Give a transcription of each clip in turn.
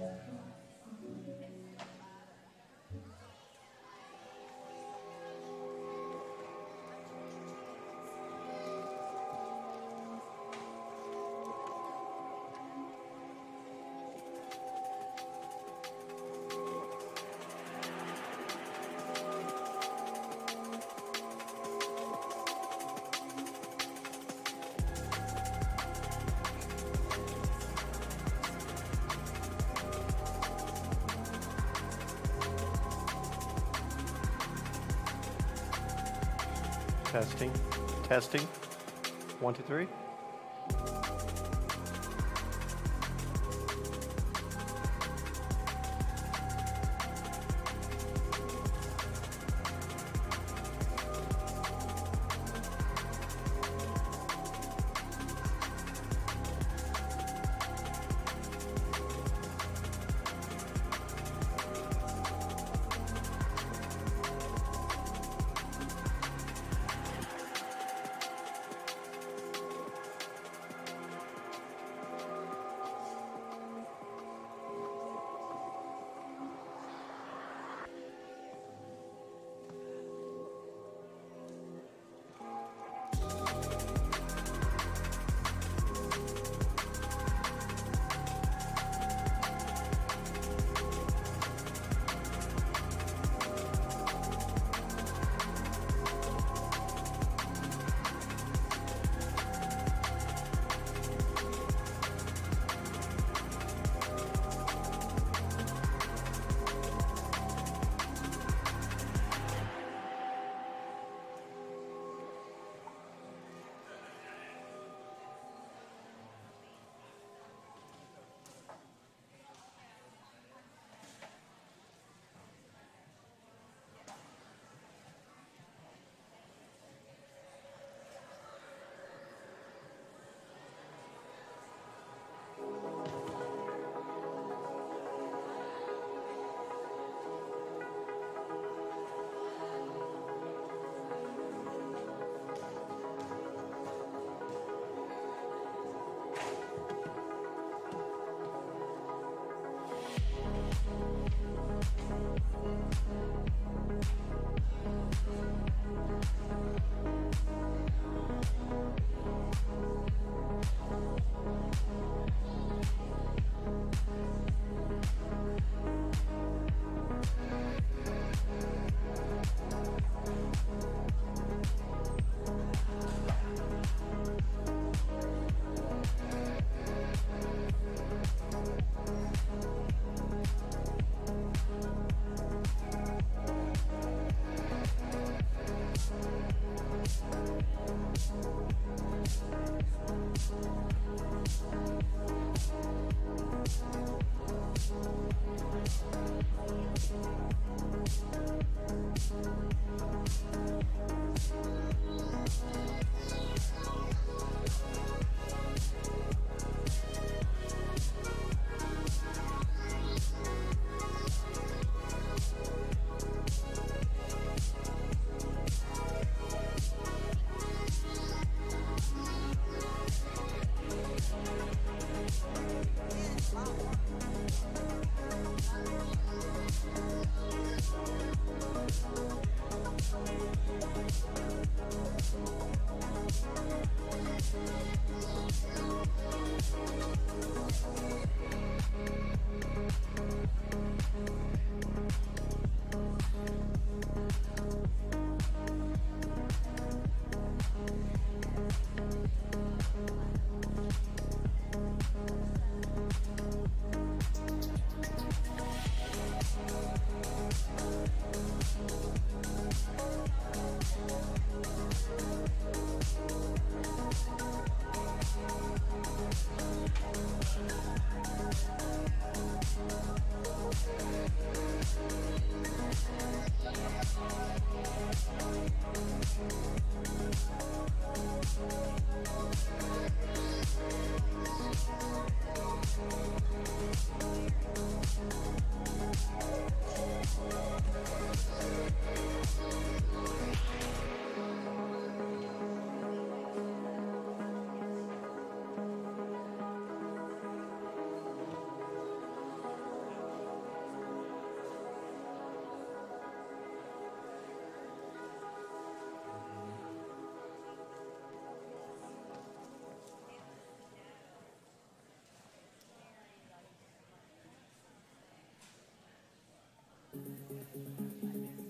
Yeah. Testing. Testing. One, two, three. I miss.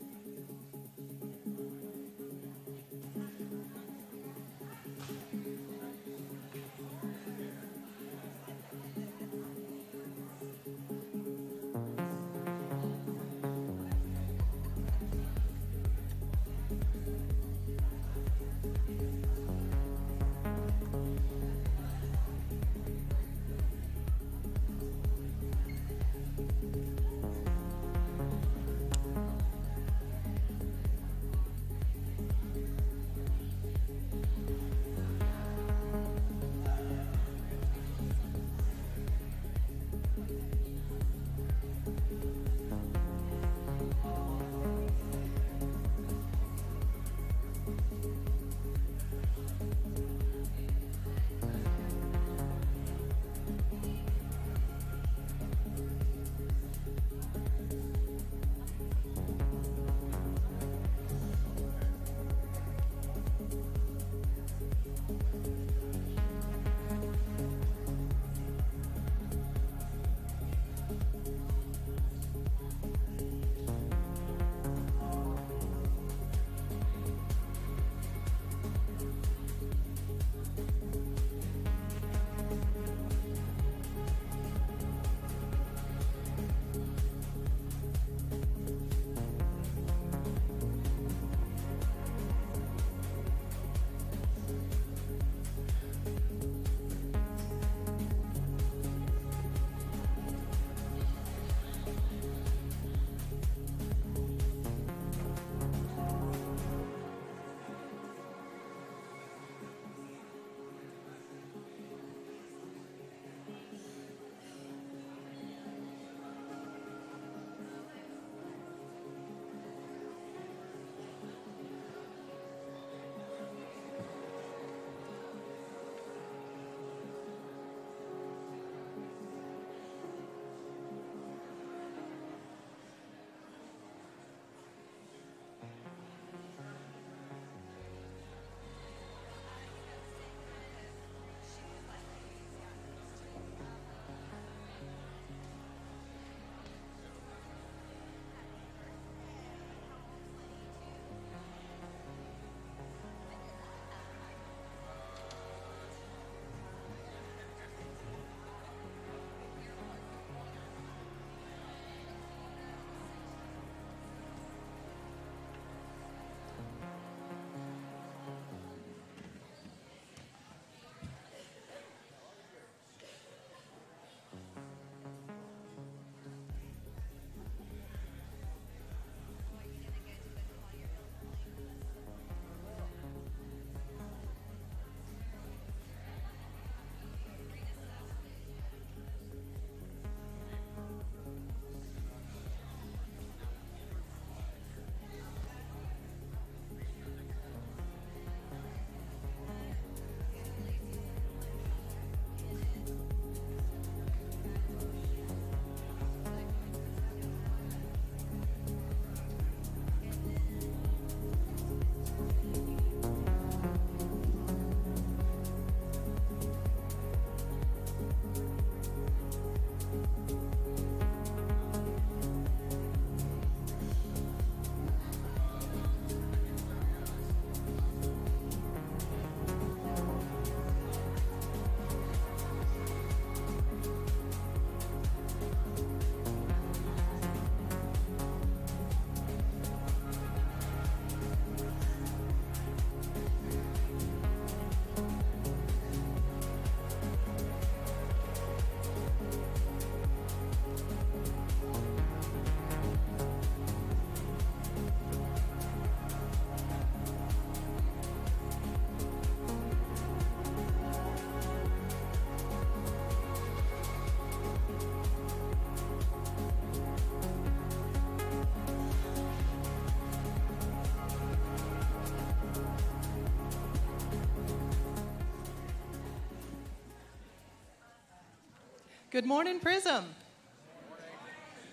Good morning, Prism.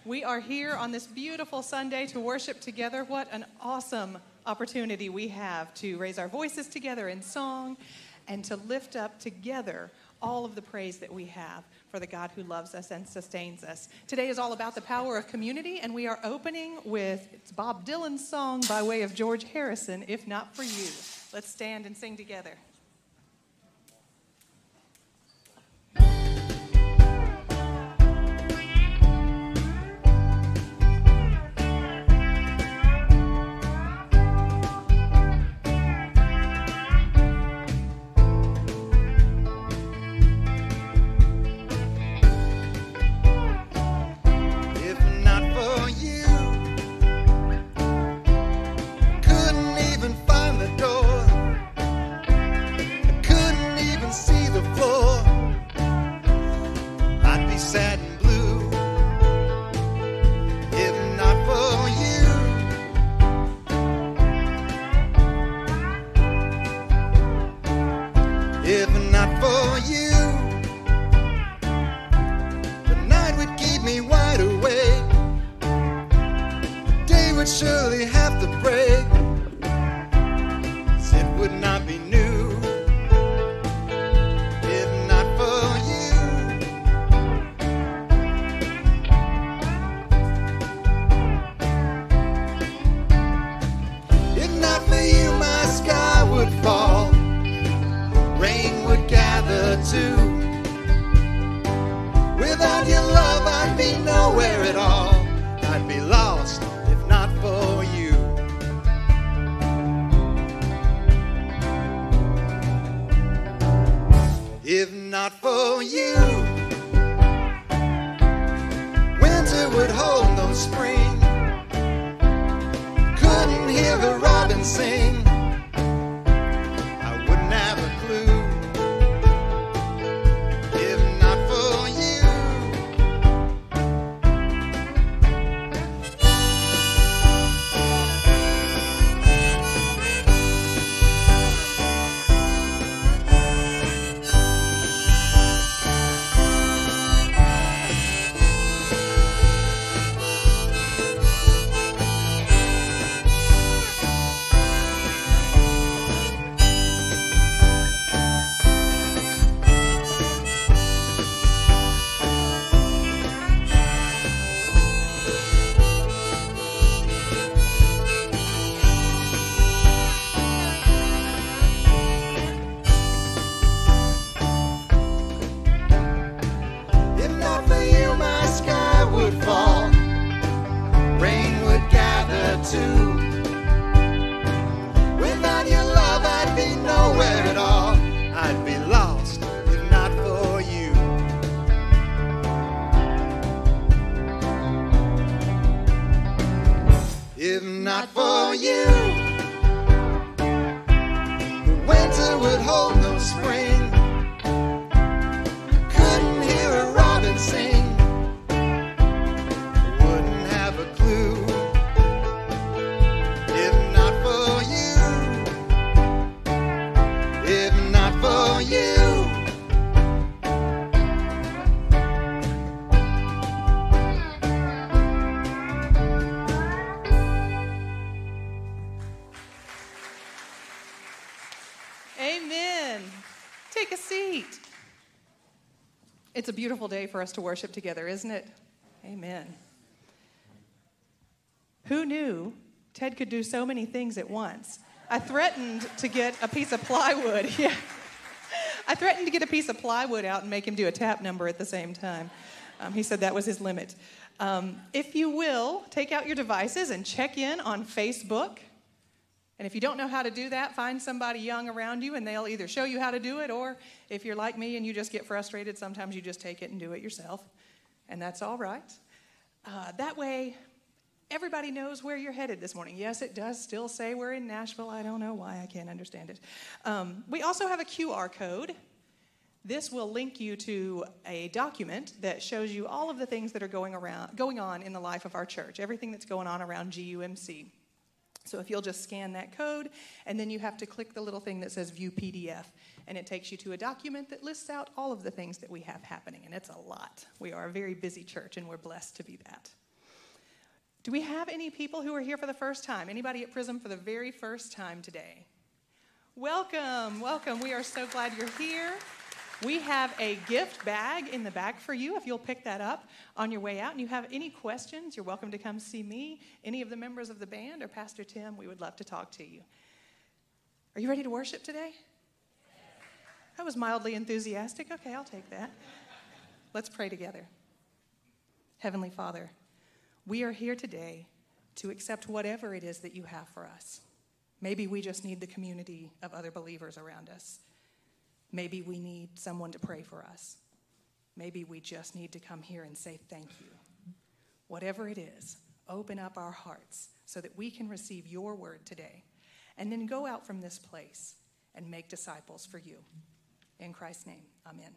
We are here on this beautiful Sunday to worship together. What an awesome opportunity we have to raise our voices together in song and to lift up together all of the praise that we have for the God who loves us and sustains us. Today is all about the power of community, and we are opening with it's Bob Dylan's song by way of George Harrison, If Not For You. Let's stand and sing together. surely have It's a beautiful day for us to worship together, isn't it? Amen. Who knew Ted could do so many things at once? I threatened to get a piece of plywood. Yeah. I threatened to get a piece of plywood out and make him do a tap number at the same time. Um, he said that was his limit. Um, if you will, take out your devices and check in on Facebook. And if you don't know how to do that, find somebody young around you and they'll either show you how to do it or if you're like me and you just get frustrated, sometimes you just take it and do it yourself. And that's all right. Uh, that way, everybody knows where you're headed this morning. Yes, it does still say we're in Nashville. I don't know why. I can't understand it. Um, we also have a QR code. This will link you to a document that shows you all of the things that are going around, going on in the life of our church, everything that's going on around GUMC. So if you'll just scan that code, and then you have to click the little thing that says View PDF, and it takes you to a document that lists out all of the things that we have happening, and it's a lot. We are a very busy church, and we're blessed to be that. Do we have any people who are here for the first time? Anybody at Prism for the very first time today? Welcome, welcome. We are so glad you're here. We have a gift bag in the back for you if you'll pick that up on your way out. And you have any questions, you're welcome to come see me, any of the members of the band, or Pastor Tim. We would love to talk to you. Are you ready to worship today? That was mildly enthusiastic. Okay, I'll take that. Let's pray together. Heavenly Father, we are here today to accept whatever it is that you have for us. Maybe we just need the community of other believers around us. Maybe we need someone to pray for us. Maybe we just need to come here and say thank you. Whatever it is, open up our hearts so that we can receive your word today and then go out from this place and make disciples for you. In Christ's name, amen.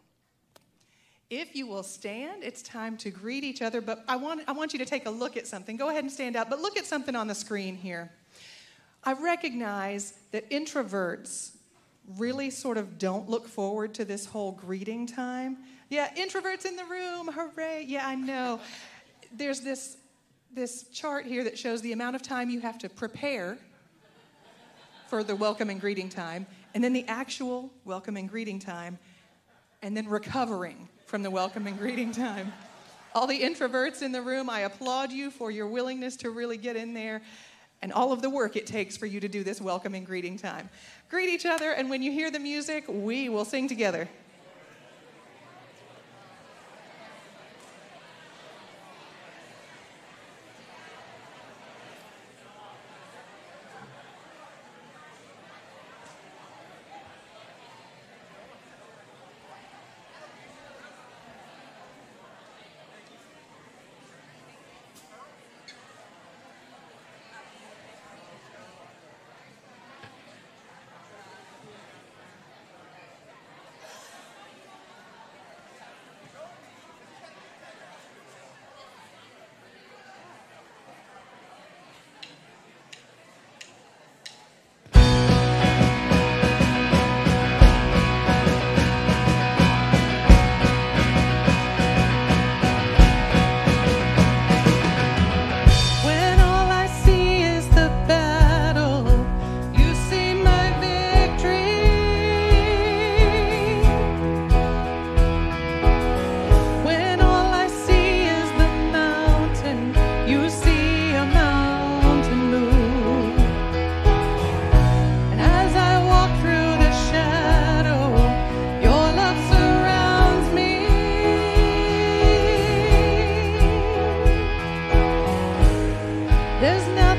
If you will stand, it's time to greet each other, but I want, I want you to take a look at something. Go ahead and stand up, but look at something on the screen here. I recognize that introverts really sort of don't look forward to this whole greeting time. Yeah, introverts in the room, hooray. Yeah, I know. There's this, this chart here that shows the amount of time you have to prepare for the welcome and greeting time, and then the actual welcome and greeting time, and then recovering from the welcome and greeting time. All the introverts in the room, I applaud you for your willingness to really get in there and all of the work it takes for you to do this welcome and greeting time. Greet each other, and when you hear the music, we will sing together. There's no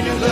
when you look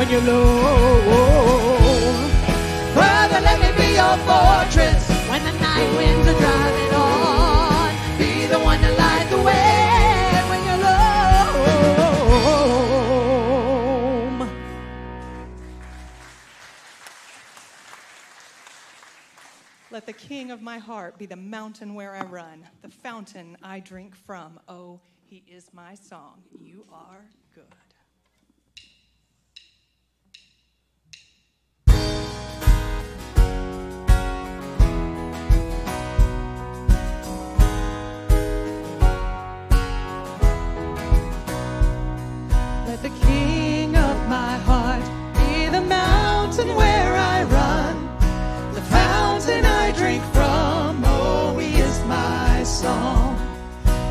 when you're low. brother, let me be your fortress when the night winds are driving on. Be the one to light the way when you're low. Let the king of my heart be the mountain where I run, the fountain I drink from. Oh, he is my song. You are Let the king of my heart be the mountain where I run, the fountain I drink from. Oh, he is my song.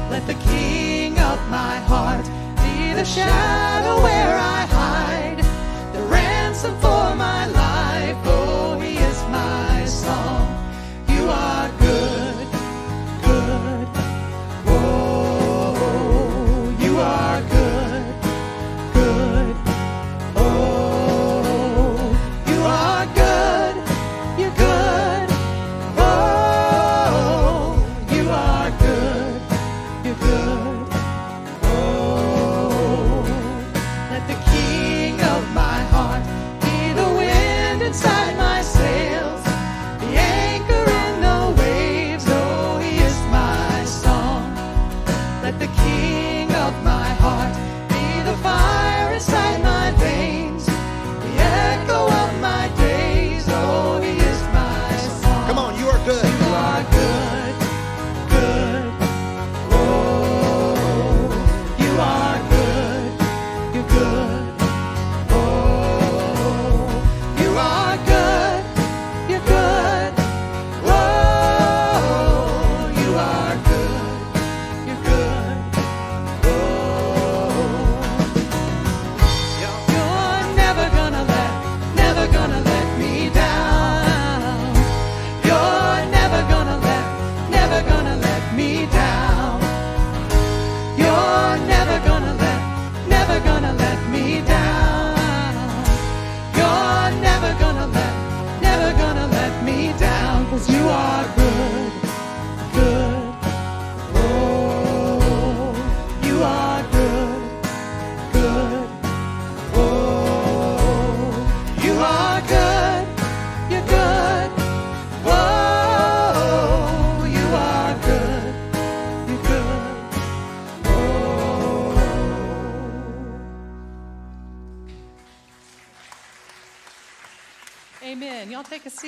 Let the king of my heart be the shadow where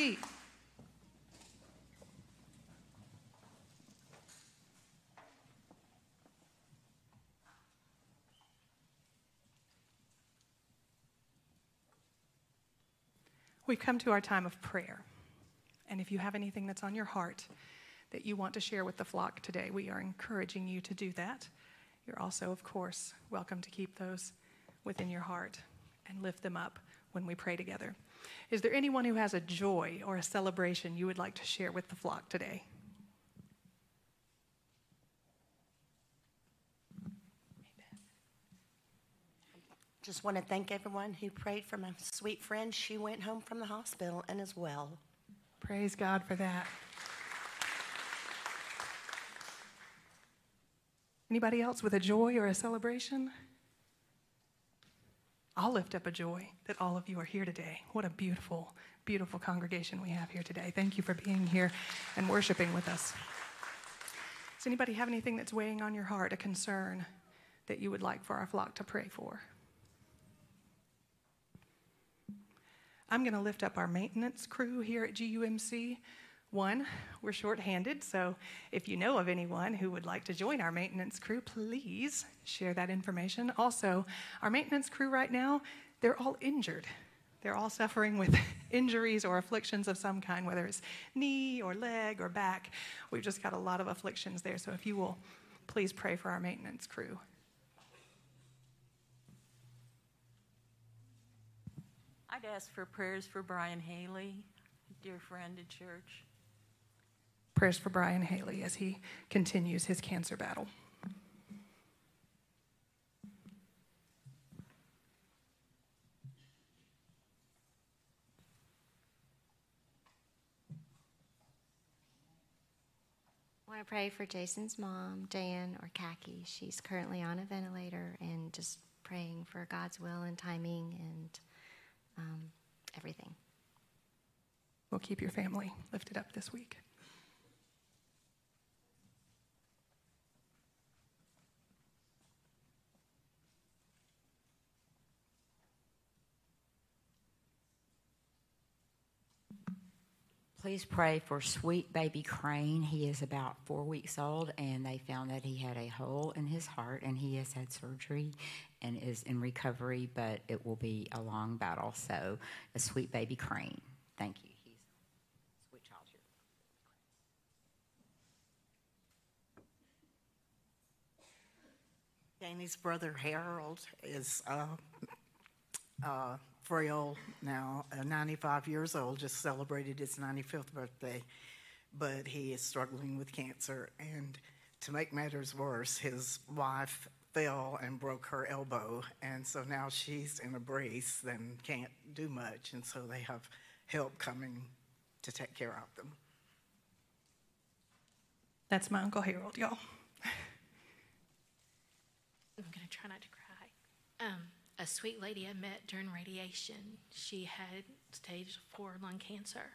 seat. We've come to our time of prayer. And if you have anything that's on your heart that you want to share with the flock today, we are encouraging you to do that. You're also, of course, welcome to keep those within your heart and lift them up when we pray together. Is there anyone who has a joy or a celebration you would like to share with the flock today? Just want to thank everyone who prayed for my sweet friend. She went home from the hospital and is well. Praise God for that. Anybody else with a joy or a celebration? I'll lift up a joy that all of you are here today. What a beautiful, beautiful congregation we have here today. Thank you for being here and worshiping with us. Does anybody have anything that's weighing on your heart, a concern that you would like for our flock to pray for? I'm going to lift up our maintenance crew here at GUMC. One, we're short-handed, so if you know of anyone who would like to join our maintenance crew, please share that information. Also, our maintenance crew right now, they're all injured. They're all suffering with injuries or afflictions of some kind, whether it's knee or leg or back. We've just got a lot of afflictions there, so if you will, please pray for our maintenance crew. I'd ask for prayers for Brian Haley, dear friend at church. Prayers for Brian Haley as he continues his cancer battle. I want to pray for Jason's mom, Dan or Khaki. She's currently on a ventilator and just praying for God's will and timing and um, everything. We'll keep your family lifted up this week. Please pray for sweet baby Crane. He is about four weeks old, and they found that he had a hole in his heart, and he has had surgery and is in recovery, but it will be a long battle. So, a sweet baby Crane. Thank you. He's a sweet child here. Danny's brother Harold is uh, uh, frail now, uh, 95 years old, just celebrated his 95th birthday, but he is struggling with cancer. And to make matters worse, his wife fell and broke her elbow, and so now she's in a brace and can't do much, and so they have help coming to take care of them. That's my Uncle Harold, y'all. I'm going to try not to cry. Um, a sweet lady I met during radiation, she had stage four lung cancer.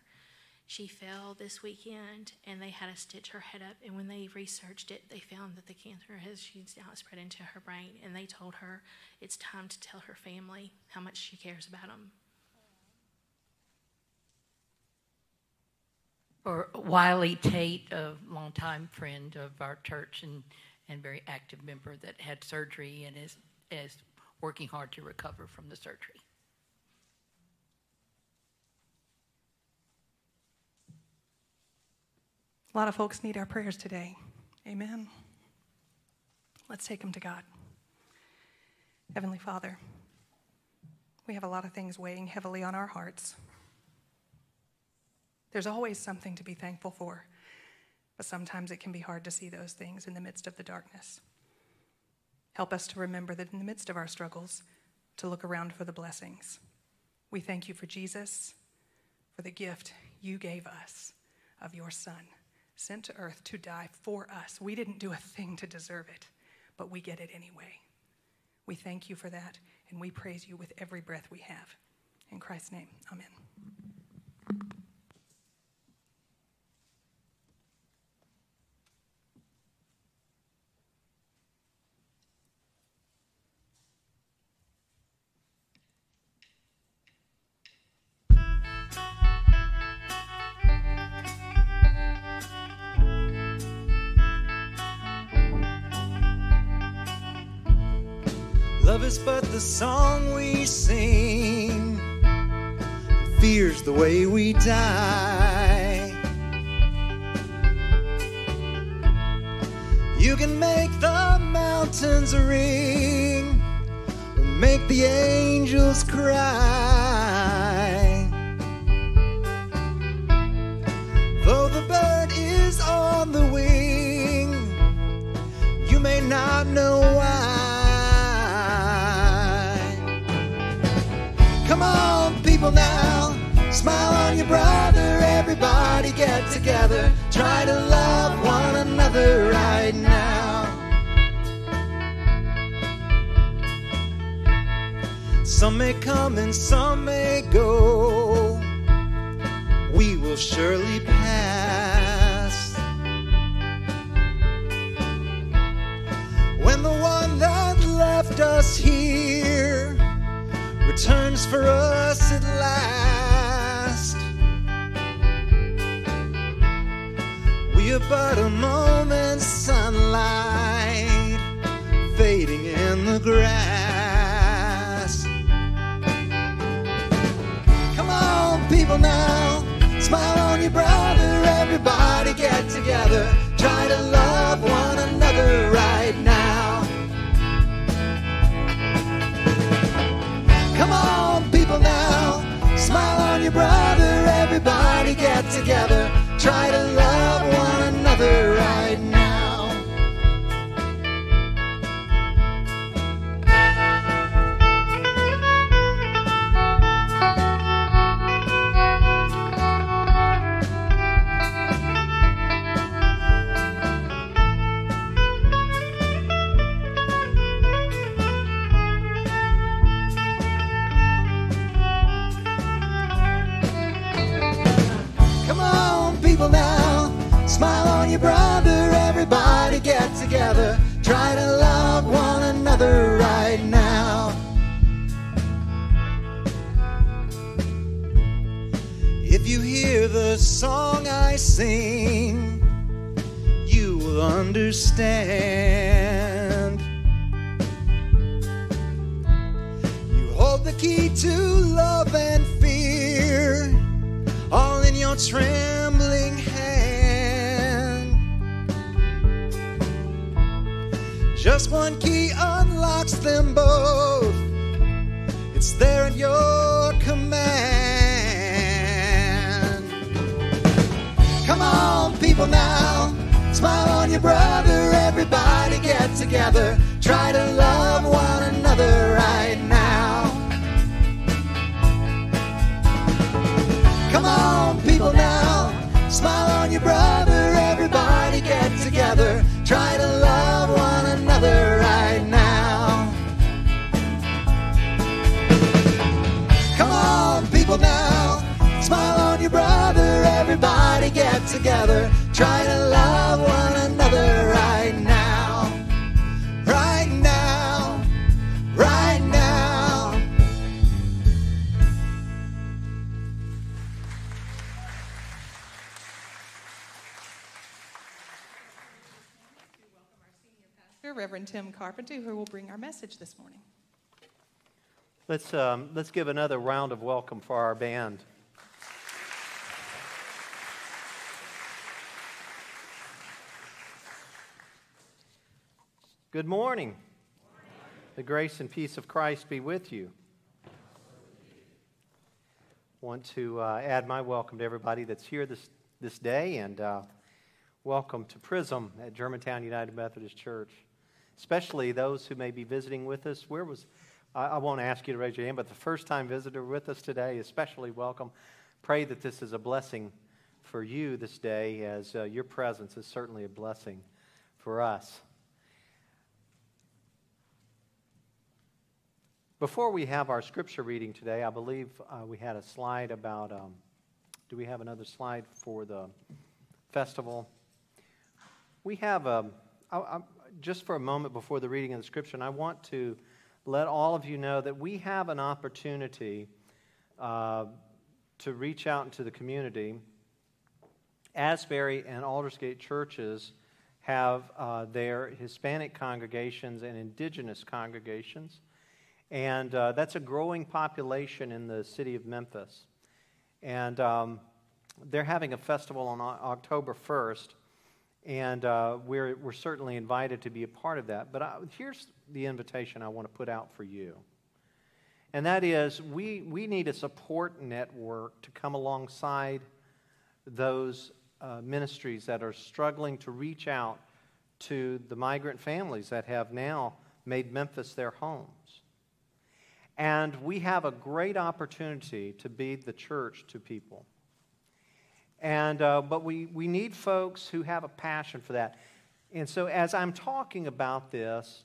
She fell this weekend and they had to stitch her head up. And when they researched it, they found that the cancer has she's now spread into her brain. And they told her it's time to tell her family how much she cares about them. Or Wiley Tate, a longtime friend of our church and, and very active member that had surgery and is, is working hard to recover from the surgery. A lot of folks need our prayers today. Amen. Let's take them to God. Heavenly Father, we have a lot of things weighing heavily on our hearts. There's always something to be thankful for, but sometimes it can be hard to see those things in the midst of the darkness. Help us to remember that in the midst of our struggles, to look around for the blessings. We thank you for Jesus, for the gift you gave us of your Son, sent to earth to die for us. We didn't do a thing to deserve it, but we get it anyway. We thank you for that, and we praise you with every breath we have. In Christ's name, amen. The song we sing, fear's the way we die. You can make the mountains ring, make the angels cry. Though the bird is on the wing, you may not know Some may come and some may go. We will surely pass. When the one that left us here returns for us at last, we are but a moment's sunlight fading in the grass. People now. Smile on your brother. Everybody get together. Try to love one another right now. Come on, people now. Smile on your brother. Everybody get together. Try to Reverend Tim Carpenter, who will bring our message this morning. Let's, um, let's give another round of welcome for our band. Good morning. The grace and peace of Christ be with you. Want to uh, add my welcome to everybody that's here this, this day and uh, welcome to Prism at Germantown United Methodist Church, especially those who may be visiting with us. Where was, I, I won't ask you to raise your hand, but the first time visitor with us today, especially welcome. Pray that this is a blessing for you this day, as uh, your presence is certainly a blessing for us. Before we have our scripture reading today, I believe uh, we had a slide about. Um, do we have another slide for the festival? We have a. I, I, just for a moment before the reading of the scripture, and I want to let all of you know that we have an opportunity uh, to reach out into the community. Asbury and Aldersgate churches have uh, their Hispanic congregations and indigenous congregations. And uh, that's a growing population in the city of Memphis. And um, they're having a festival on October 1st. And uh, we're, we're certainly invited to be a part of that. But I, here's the invitation I want to put out for you. And that is, we, we need a support network to come alongside those uh, ministries that are struggling to reach out to the migrant families that have now made Memphis their homes. And we have a great opportunity to be the church to people. And, uh, but we, we need folks who have a passion for that. And so, as I'm talking about this,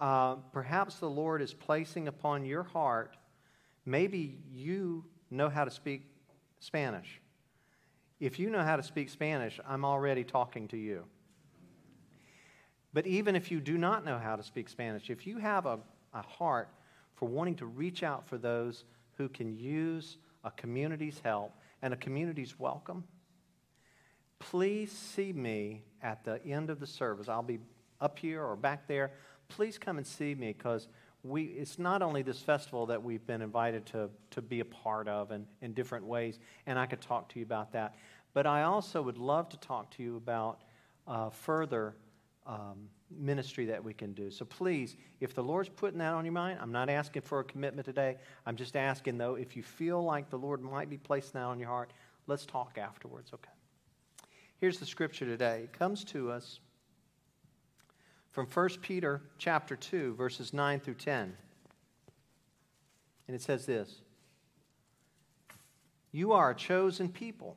uh, perhaps the Lord is placing upon your heart, maybe you know how to speak Spanish. If you know how to speak Spanish, I'm already talking to you. But even if you do not know how to speak Spanish, if you have a, a heart for wanting to reach out for those who can use a community's help and a community's welcome, please see me at the end of the service. I'll be up here or back there. Please come and see me because we, it's not only this festival that we've been invited to, to be a part of in, in different ways, and I could talk to you about that, but I also would love to talk to you about uh, further um, ministry that we can do. So please, if the Lord's putting that on your mind, I'm not asking for a commitment today. I'm just asking, though, if you feel like the Lord might be placing that on your heart, let's talk afterwards, okay? Here's the scripture today. It comes to us from 1 Peter chapter 2 verses 9 through 10. And it says this: You are a chosen people,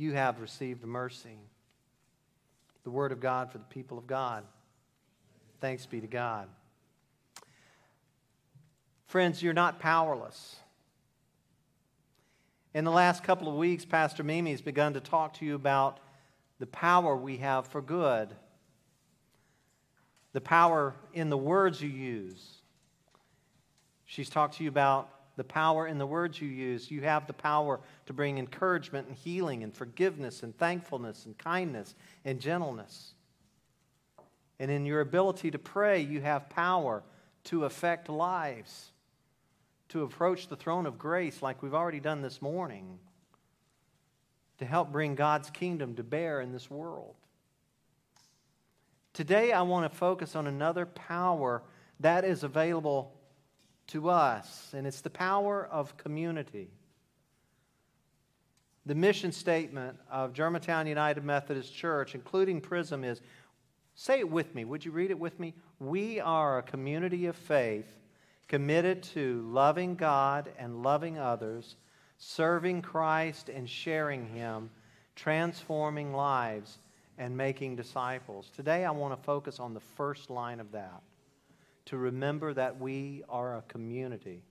you have received mercy. The Word of God for the people of God. Thanks be to God. Friends, you're not powerless. In the last couple of weeks, Pastor Mimi has begun to talk to you about the power we have for good, the power in the words you use. She's talked to you about the power in the words you use. You have the power to bring encouragement and healing and forgiveness and thankfulness and kindness and gentleness. And in your ability to pray, you have power to affect lives to approach the throne of grace like we've already done this morning, to help bring God's kingdom to bear in this world. Today, I want to focus on another power that is available to us, and it's the power of community. The mission statement of Germantown United Methodist Church, including PRISM, is say it with me. Would you read it with me? We are a community of faith committed to loving God and loving others, serving Christ and sharing Him, transforming lives, and making disciples. Today, I want to focus on the first line of that to remember that we are a community.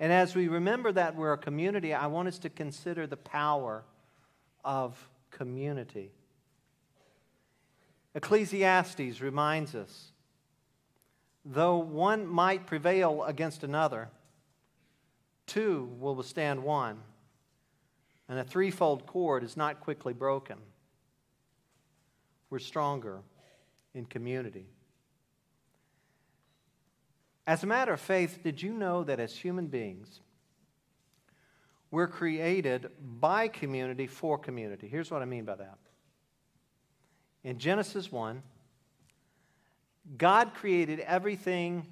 And as we remember that we're a community, I want us to consider the power of community. Ecclesiastes reminds us Though one might prevail against another, two will withstand one, and a threefold cord is not quickly broken. We're stronger in community. As a matter of faith, did you know that as human beings, we're created by community for community? Here's what I mean by that. In Genesis 1, God created everything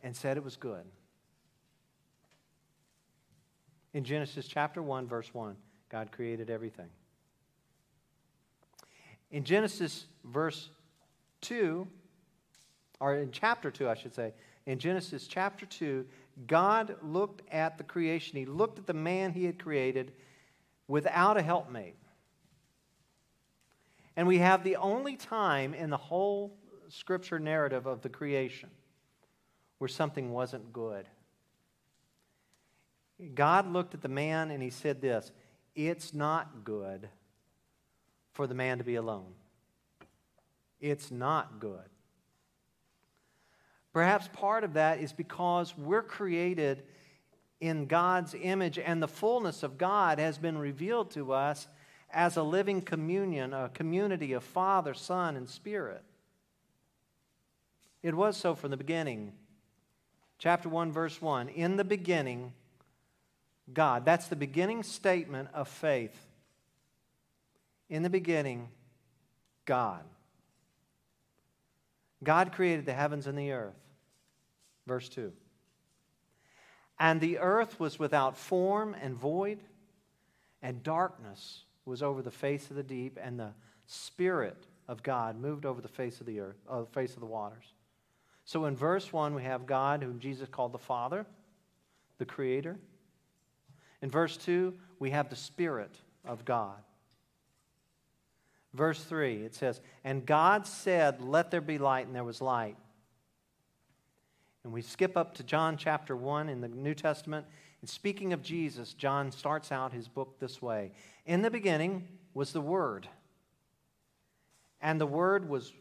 and said it was good. In Genesis chapter 1, verse 1, God created everything. In Genesis verse 2, or in chapter 2, I should say, in Genesis chapter 2, God looked at the creation. He looked at the man he had created without a helpmate. And we have the only time in the whole scripture narrative of the creation where something wasn't good. God looked at the man and he said this It's not good for the man to be alone. It's not good. Perhaps part of that is because we're created in God's image and the fullness of God has been revealed to us as a living communion, a community of Father, Son, and Spirit. It was so from the beginning. Chapter 1, verse 1 In the beginning, God. That's the beginning statement of faith. In the beginning, God. God created the heavens and the earth. Verse 2. And the earth was without form and void, and darkness was over the face of the deep, and the Spirit of God moved over the face of the earth, uh, the face of the waters. So in verse 1, we have God, whom Jesus called the Father, the Creator. In verse 2, we have the Spirit of God. Verse 3, it says, And God said, Let there be light, and there was light. And we skip up to John chapter 1 in the New Testament. And speaking of Jesus, John starts out his book this way In the beginning was the Word, and the Word was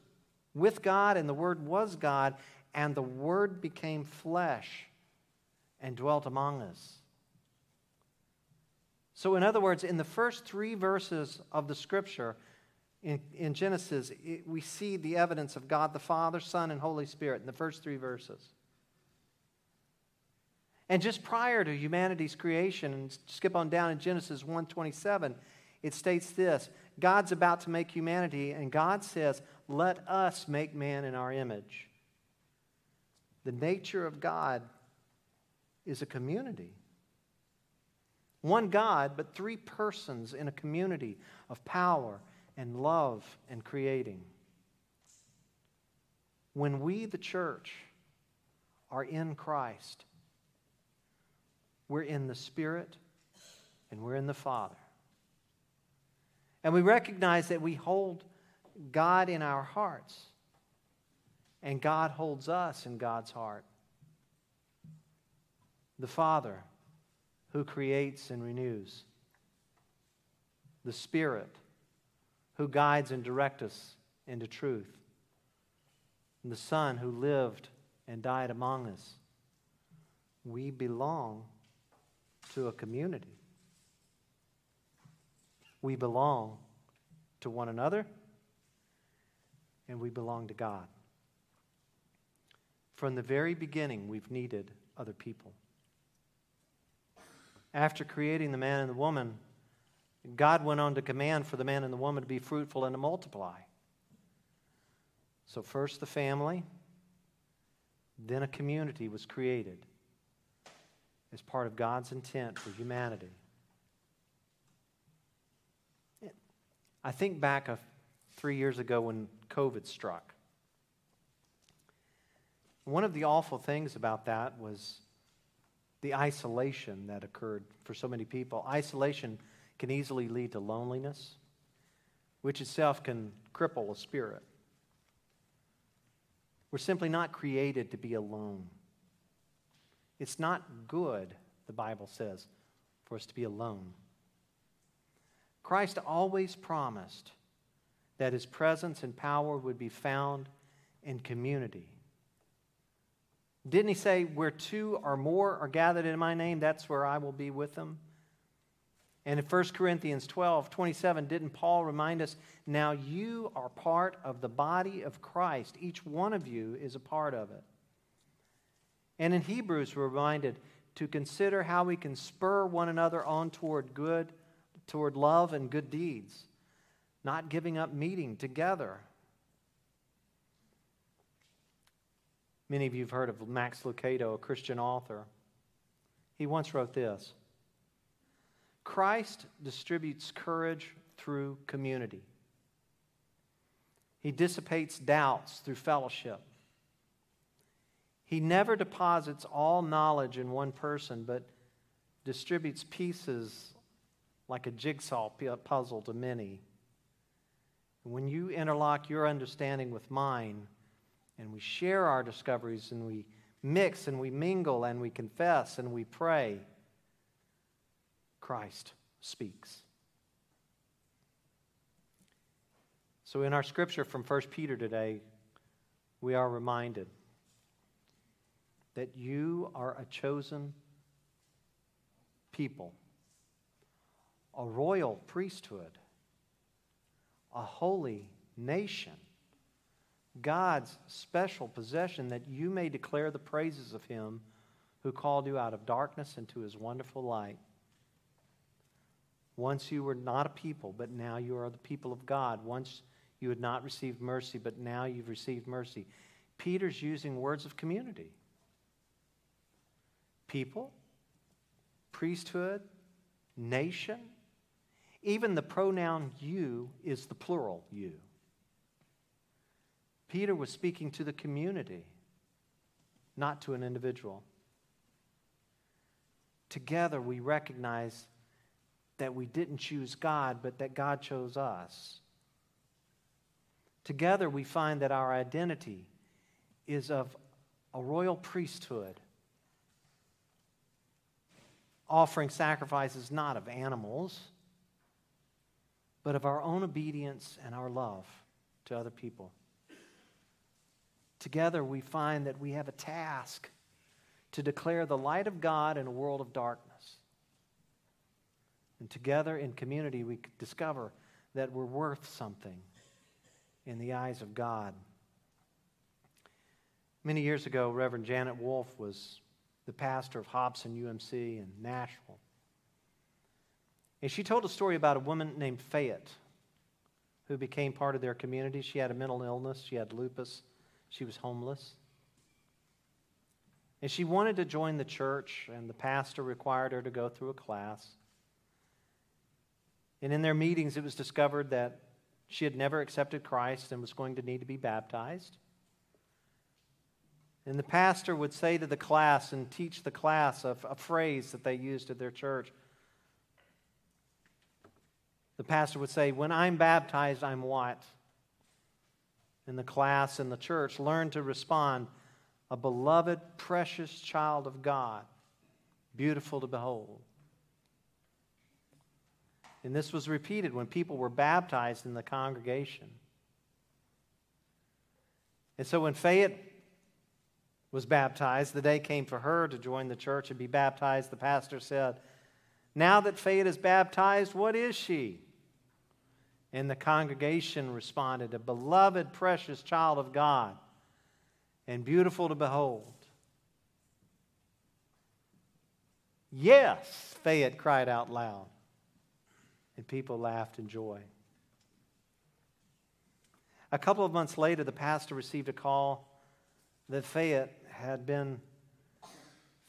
with God, and the Word was God, and the Word became flesh and dwelt among us. So, in other words, in the first three verses of the scripture, in, in Genesis, it, we see the evidence of God the Father, Son, and Holy Spirit in the first three verses. And just prior to humanity's creation, and skip on down in Genesis 1:27, it states this: God's about to make humanity, and God says, "Let us make man in our image." The nature of God is a community. One God, but three persons in a community of power and love and creating. When we, the church, are in Christ, we're in the Spirit and we're in the Father. And we recognize that we hold God in our hearts, and God holds us in God's heart. The Father who creates and renews, the Spirit who guides and directs us into truth, and the Son who lived and died among us. We belong to a community. We belong to one another, and we belong to God. From the very beginning, we've needed other people. After creating the man and the woman, God went on to command for the man and the woman to be fruitful and to multiply. So, first the family, then a community was created as part of God's intent for humanity. I think back a, three years ago when COVID struck. One of the awful things about that was the isolation that occurred for so many people. Isolation can easily lead to loneliness, which itself can cripple a spirit. We're simply not created to be alone. It's not good, the Bible says, for us to be alone. Christ always promised that his presence and power would be found in community. Didn't he say, Where two or more are gathered in my name, that's where I will be with them? And in 1 Corinthians 12, 27, didn't Paul remind us, now you are part of the body of Christ? Each one of you is a part of it. And in Hebrews, we're reminded to consider how we can spur one another on toward good, toward love and good deeds, not giving up meeting together. Many of you have heard of Max Lucado, a Christian author. He once wrote this Christ distributes courage through community. He dissipates doubts through fellowship. He never deposits all knowledge in one person, but distributes pieces like a jigsaw puzzle to many. When you interlock your understanding with mine, and we share our discoveries and we mix and we mingle and we confess and we pray, Christ speaks. So, in our scripture from 1 Peter today, we are reminded that you are a chosen people, a royal priesthood, a holy nation, God's special possession, that you may declare the praises of Him who called you out of darkness into His wonderful light. Once you were not a people, but now you are the people of God. Once you had not received mercy, but now you've received mercy. Peter's using words of community people, priesthood, nation. Even the pronoun you is the plural you. Peter was speaking to the community, not to an individual. Together, we recognize that we didn't choose God, but that God chose us. Together, we find that our identity is of a royal priesthood, offering sacrifices not of animals, but of our own obedience and our love to other people. Together, we find that we have a task to declare the light of God in a world of darkness. And together in community, we discover that we're worth something in the eyes of God. Many years ago, Reverend Janet Wolf was the pastor of Hobson UMC in Nashville. And she told a story about a woman named Fayette who became part of their community. She had a mental illness, she had lupus, she was homeless. And she wanted to join the church, and the pastor required her to go through a class. And in their meetings, it was discovered that she had never accepted Christ and was going to need to be baptized. And the pastor would say to the class and teach the class a, a phrase that they used at their church. The pastor would say, When I'm baptized, I'm what? And the class and the church learned to respond, A beloved, precious child of God, beautiful to behold. And this was repeated when people were baptized in the congregation. And so when Fayette was baptized, the day came for her to join the church and be baptized. The pastor said, Now that Fayette is baptized, what is she? And the congregation responded, A beloved, precious child of God and beautiful to behold. Yes, Fayette cried out loud and people laughed in joy. A couple of months later, the pastor received a call that Fayette had been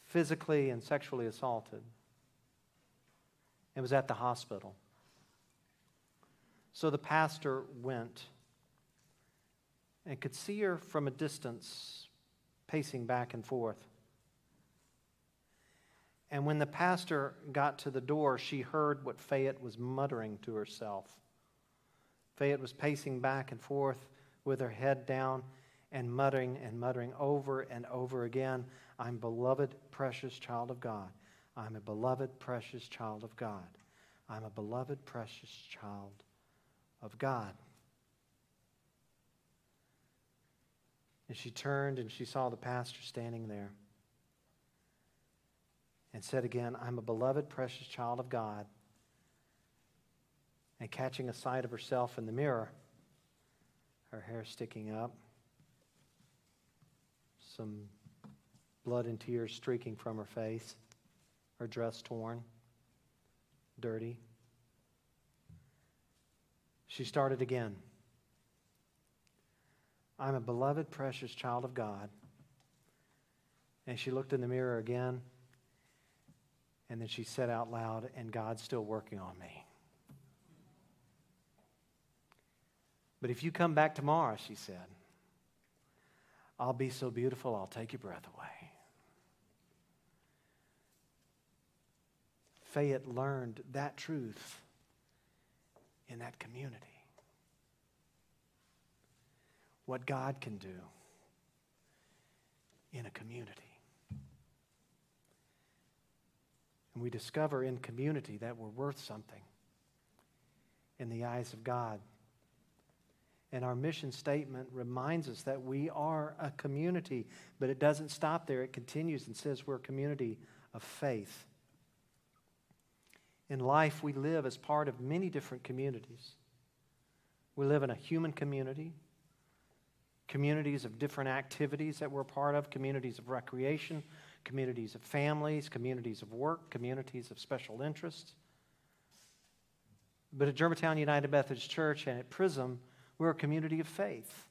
physically and sexually assaulted and was at the hospital. So the pastor went and could see her from a distance pacing back and forth. And when the pastor got to the door, she heard what Fayette was muttering to herself. Fayette was pacing back and forth with her head down and muttering and muttering over and over again I'm beloved, precious child of God. I'm a beloved, precious child of God. I'm a beloved, precious child of God. And she turned and she saw the pastor standing there and said again, I'm a beloved, precious child of God. And catching a sight of herself in the mirror, her hair sticking up, some blood and tears streaking from her face, her dress torn, dirty. She started again. I'm a beloved, precious child of God. And she looked in the mirror again and then she said out loud, and God's still working on me. But if you come back tomorrow, she said, I'll be so beautiful, I'll take your breath away. Fayette learned that truth in that community. What God can do in a community. community. And we discover in community that we're worth something in the eyes of God. And our mission statement reminds us that we are a community, but it doesn't stop there. It continues and says we're a community of faith. In life, we live as part of many different communities. We live in a human community, communities of different activities that we're part of, communities of recreation, communities of families, communities of work, communities of special interests. But at Germantown United Methodist Church and at Prism, we're a community of faith.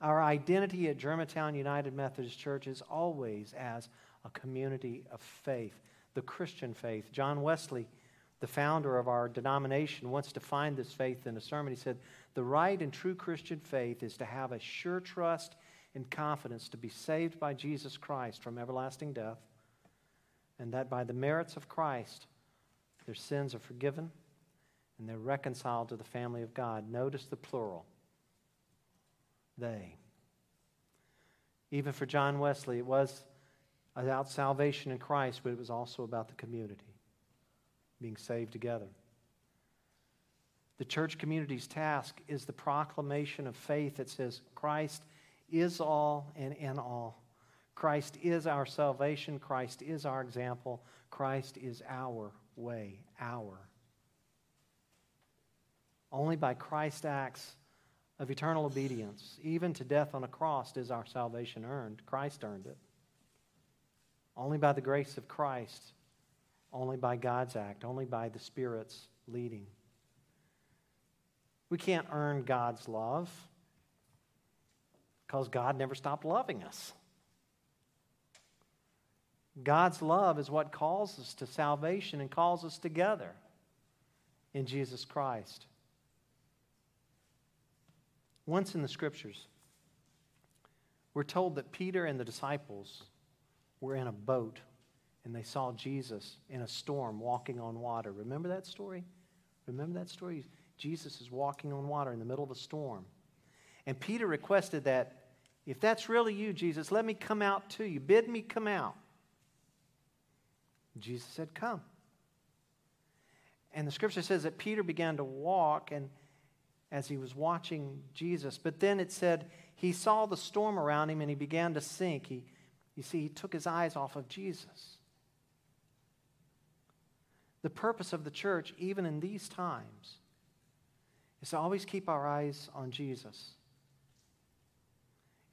Our identity at Germantown United Methodist Church is always as a community of faith, the Christian faith. John Wesley, the founder of our denomination, once defined this faith in a sermon. He said, The right and true Christian faith is to have a sure trust and confidence to be saved by Jesus Christ from everlasting death, and that by the merits of Christ, their sins are forgiven and they're reconciled to the family of God. Notice the plural. They. Even for John Wesley, it was about salvation in Christ, but it was also about the community being saved together. The church community's task is the proclamation of faith that says Christ is all and in all. Christ is our salvation. Christ is our example. Christ is our way, our only by Christ's acts of eternal obedience, even to death on a cross, is our salvation earned. Christ earned it. Only by the grace of Christ, only by God's act, only by the Spirit's leading. We can't earn God's love because God never stopped loving us. God's love is what calls us to salvation and calls us together in Jesus Christ. Once in the scriptures, we're told that Peter and the disciples were in a boat and they saw Jesus in a storm walking on water. Remember that story? Remember that story? Jesus is walking on water in the middle of a storm. And Peter requested that if that's really you, Jesus, let me come out to you. Bid me come out. Jesus said, Come. And the scripture says that Peter began to walk, and as he was watching Jesus. But then it said he saw the storm around him and he began to sink. He, you see, he took his eyes off of Jesus. The purpose of the church, even in these times, is to always keep our eyes on Jesus.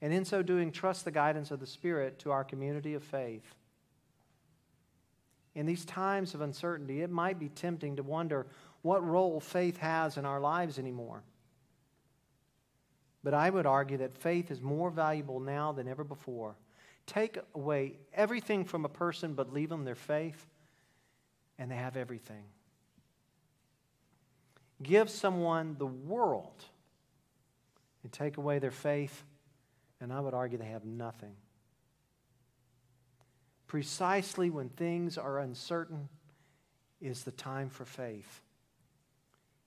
And in so doing, trust the guidance of the Spirit to our community of faith. In these times of uncertainty, it might be tempting to wonder what role faith has in our lives anymore. But I would argue that faith is more valuable now than ever before. Take away everything from a person, but leave them their faith, and they have everything. Give someone the world and take away their faith, and I would argue they have nothing. Precisely when things are uncertain is the time for faith.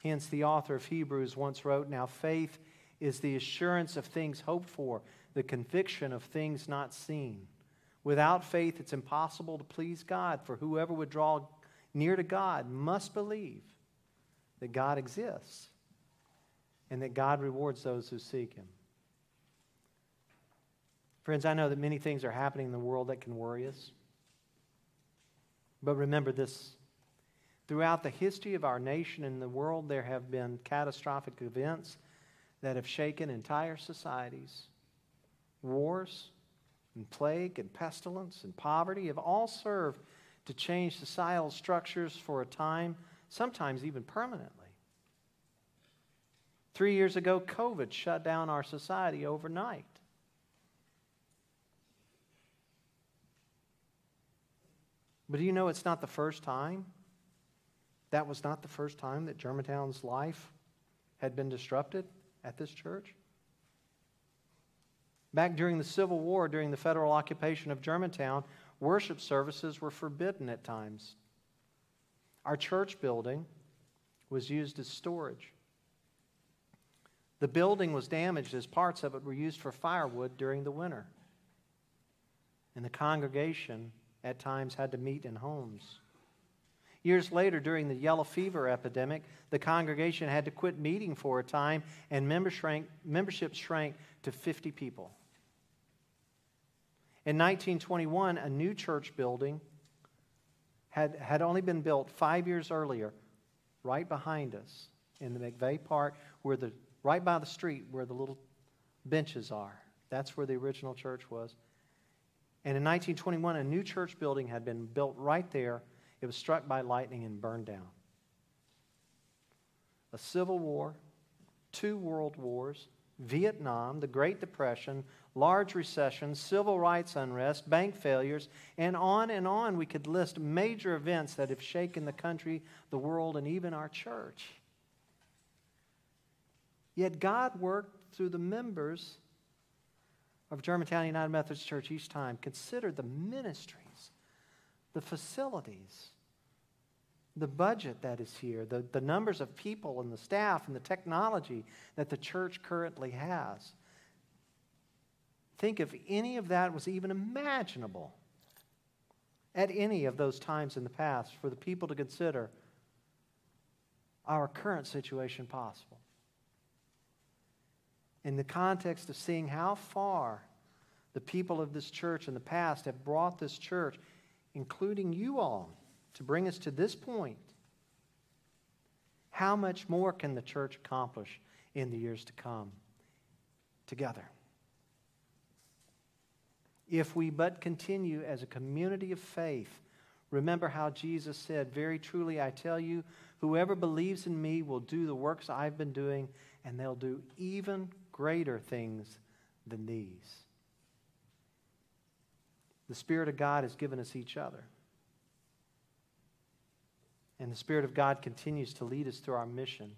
Hence, the author of Hebrews once wrote Now, faith is the assurance of things hoped for, the conviction of things not seen. Without faith, it's impossible to please God, for whoever would draw near to God must believe that God exists and that God rewards those who seek Him. Friends, I know that many things are happening in the world that can worry us. But remember this Throughout the history of our nation and the world, there have been catastrophic events that have shaken entire societies. Wars and plague and pestilence and poverty have all served to change societal structures for a time, sometimes even permanently. Three years ago, COVID shut down our society overnight. But do you know it's not the first time that was not the first time that Germantown's life had been disrupted at this church. Back during the Civil War, during the federal occupation of Germantown, worship services were forbidden at times. Our church building was used as storage. The building was damaged as parts of it were used for firewood during the winter. and the congregation at times had to meet in homes. Years later, during the yellow fever epidemic, the congregation had to quit meeting for a time, and membership shrank to 50 people. In 1921, a new church building had, had only been built five years earlier, right behind us in the McVeigh Park, where the, right by the street where the little benches are. That's where the original church was. And in 1921, a new church building had been built right there. It was struck by lightning and burned down. A civil war, two world wars, Vietnam, the Great Depression, large recessions, civil rights unrest, bank failures, and on and on we could list major events that have shaken the country, the world, and even our church. Yet God worked through the members of Germantown United Methodist Church each time. Consider the ministries, the facilities, the budget that is here, the, the numbers of people and the staff and the technology that the church currently has. Think if any of that was even imaginable at any of those times in the past for the people to consider our current situation possible. In the context of seeing how far the people of this church in the past have brought this church, including you all, to bring us to this point, how much more can the church accomplish in the years to come together? If we but continue as a community of faith, remember how Jesus said, Very truly I tell you, whoever believes in me will do the works I've been doing, and they'll do even greater things than these. The Spirit of God has given us each other. And the Spirit of God continues to lead us through our mission.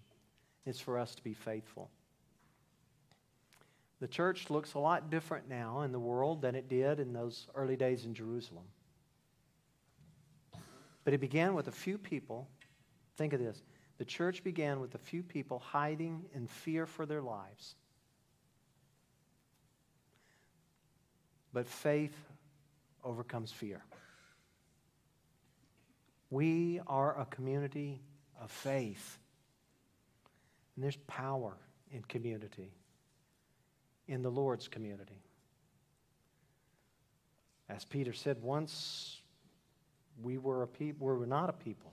It's for us to be faithful. The church looks a lot different now in the world than it did in those early days in Jerusalem. But it began with a few people. Think of this the church began with a few people hiding in fear for their lives. But faith overcomes fear. We are a community of faith. And there's power in community, in the Lord's community. As Peter said, once we were a people, we were not a people,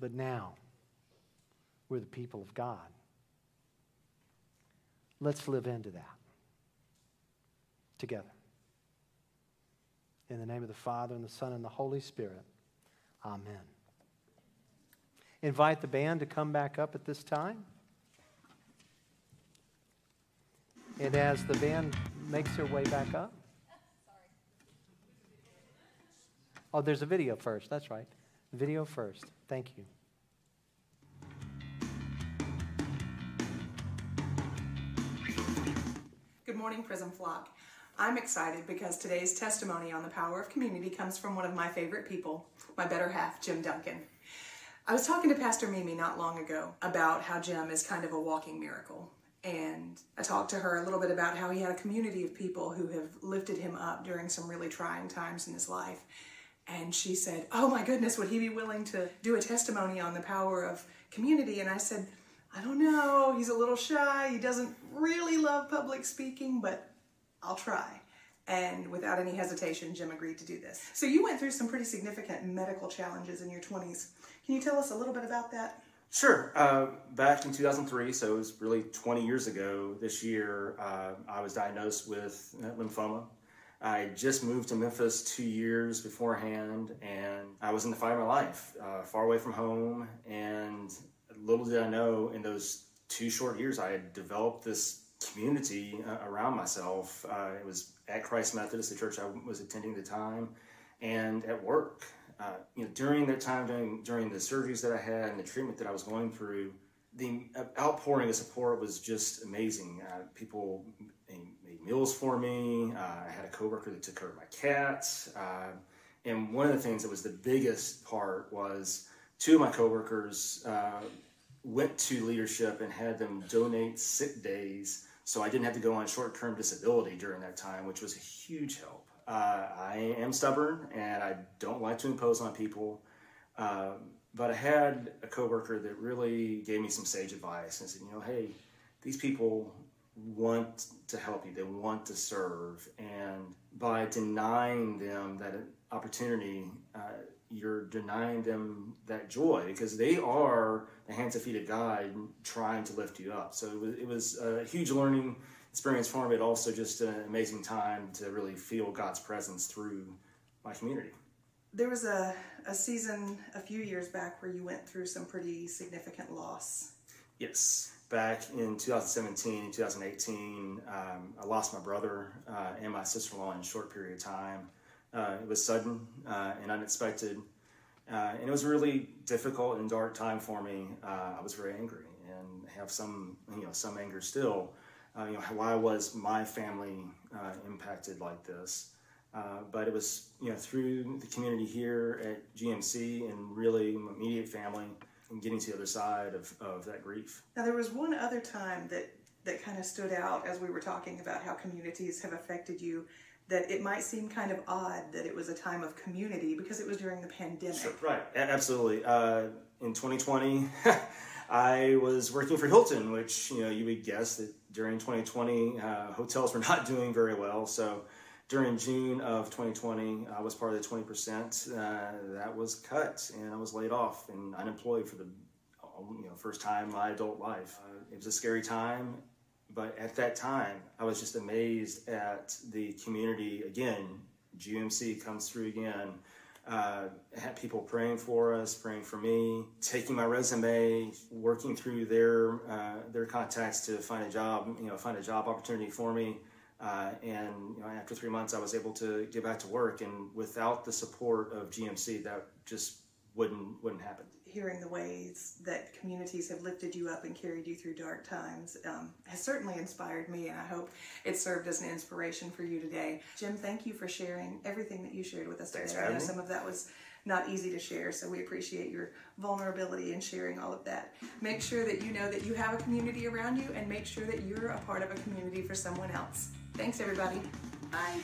but now we're the people of God. Let's live into that together. In the name of the Father, and the Son, and the Holy Spirit. Amen. Invite the band to come back up at this time. And as the band makes their way back up. Oh, there's a video first. That's right. Video first. Thank you. Good morning, Prism Flock. I'm excited because today's testimony on the power of community comes from one of my favorite people, my better half, Jim Duncan. I was talking to Pastor Mimi not long ago about how Jim is kind of a walking miracle. And I talked to her a little bit about how he had a community of people who have lifted him up during some really trying times in his life. And she said, Oh my goodness, would he be willing to do a testimony on the power of community? And I said, I don't know. He's a little shy. He doesn't really love public speaking, but I'll try. And without any hesitation, Jim agreed to do this. So you went through some pretty significant medical challenges in your 20s. Can you tell us a little bit about that? Sure. Uh, back in 2003, so it was really 20 years ago this year, uh, I was diagnosed with lymphoma. I just moved to Memphis two years beforehand, and I was in the fight of my life, uh, far away from home. And little did I know, in those two short years, I had developed this community uh, around myself. Uh, it was at Christ Methodist, the church I was attending at the time, and at work. Uh, you know, during that time, during during the surgeries that I had and the treatment that I was going through, the outpouring of support was just amazing. Uh, people made meals for me. Uh, I had a coworker that took care of my cats, uh, and one of the things that was the biggest part was two of my coworkers went to leadership and had them donate sick days so I didn't have to go on short term disability during that time, which was a huge help. Uh, I am stubborn and I don't like to impose on people. Uh, but I had a coworker that really gave me some sage advice and said, you know, hey, these people want to help you, they want to serve. And by denying them that opportunity, uh, you're denying them that joy because they are the hands and feet of God trying to lift you up. So it was, it was a huge learning experience for me, but also just an amazing time to really feel God's presence through my community. There was a, a season a few years back where you went through some pretty significant loss. Yes. Back in 2017, 2018, um, I lost my brother uh, and my sister in law in a short period of time. Uh, it was sudden uh, and unexpected. Uh, and it was a really difficult and dark time for me. Uh, I was very angry and have some, you know, some anger still. Uh, you know, why was my family impacted like this? but it was, you know, through the community here at GMC and really my immediate family and getting to the other side of, of that grief. Now, there was one other time that, that kind of stood out as we were talking about how communities have affected you that it might seem kind of odd that it was a time of community because it was during the pandemic. Sure, right, absolutely. Uh, in 2020, I was working for Hilton, which you know you would guess that during 2020 uh, hotels were not doing very well. So during June of 2020, I was part of the 20% uh, that was cut, and I was laid off and unemployed for the you know first time in my adult life. Uh, it was a scary time, but at that time, I was just amazed at the community. Again, GMC comes through again. Uh, had people praying for us, praying for me, taking my resume, working through their uh, their contacts to find a job, you know, find a job opportunity for me. Uh, and you know, after three months, I was able to get back to work. And without the support of GMC, that just wouldn't wouldn't happen hearing the ways that communities have lifted you up and carried you through dark times um, has certainly inspired me, and I hope it served as an inspiration for you today. Jim, thank you for sharing everything that you shared with us Thanks today. I know some of that was not easy to share, so we appreciate your vulnerability in sharing all of that. Make sure that you know that you have a community around you, and make sure that you're a part of a community for someone else. Thanks, everybody. Bye.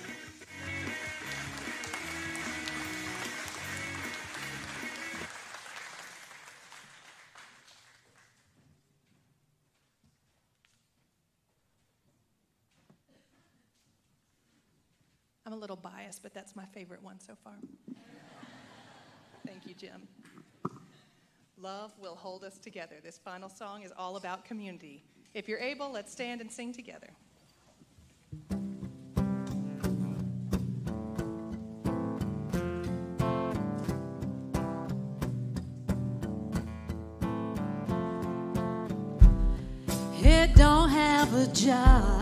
Little biased, but that's my favorite one so far. Thank you, Jim. Love will hold us together. This final song is all about community. If you're able, let's stand and sing together. It don't have a job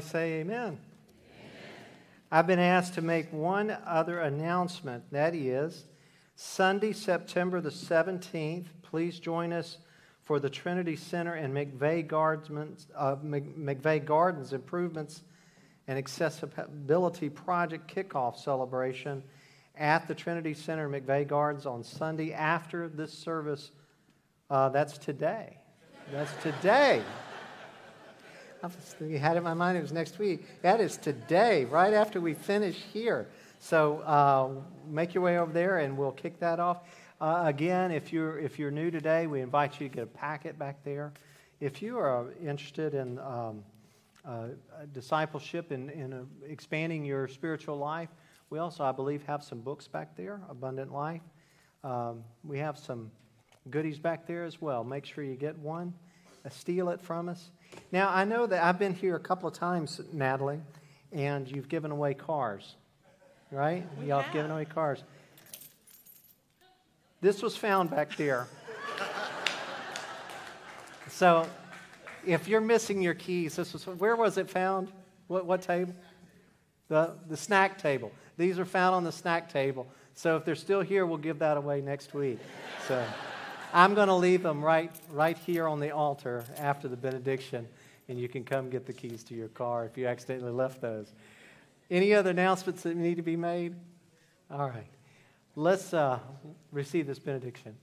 say amen. amen. I've been asked to make one other announcement. That is, Sunday, September the 17th, please join us for the Trinity Center and McVeigh Gardens, uh, McVeigh Gardens improvements and accessibility project kickoff celebration at the Trinity Center McVeigh Gardens on Sunday after this service. Uh, that's today. That's today. I had it in my mind it was next week. That is today, right after we finish here. So uh, make your way over there and we'll kick that off. Uh, again, if you're, if you're new today, we invite you to get a packet back there. If you are interested in um, uh, discipleship and in, uh, expanding your spiritual life, we also, I believe, have some books back there, Abundant Life. Um, we have some goodies back there as well. Make sure you get one. Steal it from us. Now, I know that I've been here a couple of times, Natalie, and you've given away cars, right? We Y'all have given away cars. This was found back there. so, if you're missing your keys, this was where was it found? What, what table? The, the snack table. These are found on the snack table. So if they're still here, we'll give that away next week. So. I'm going to leave them right, right here on the altar after the benediction, and you can come get the keys to your car if you accidentally left those. Any other announcements that need to be made? All right. Let's uh, receive this benediction.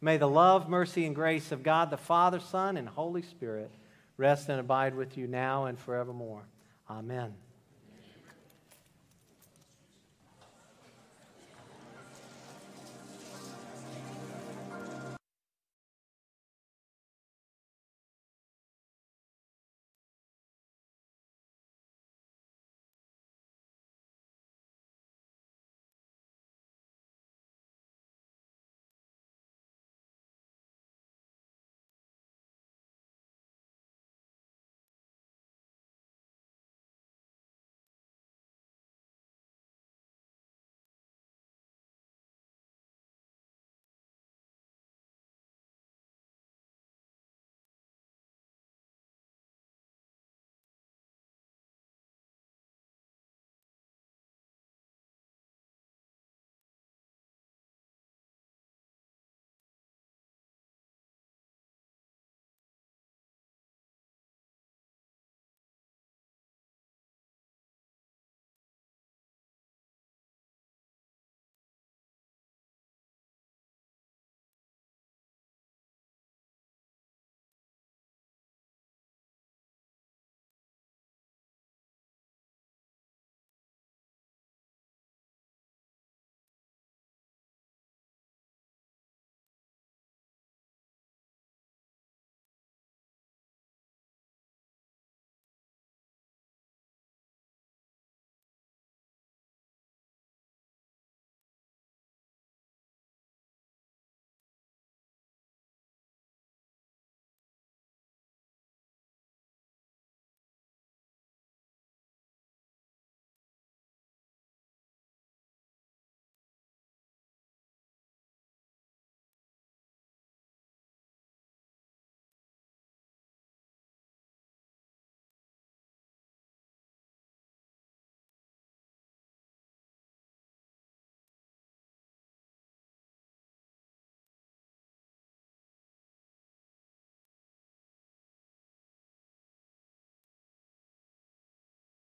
May the love, mercy, and grace of God the Father, Son, and Holy Spirit rest and abide with you now and forevermore. Amen.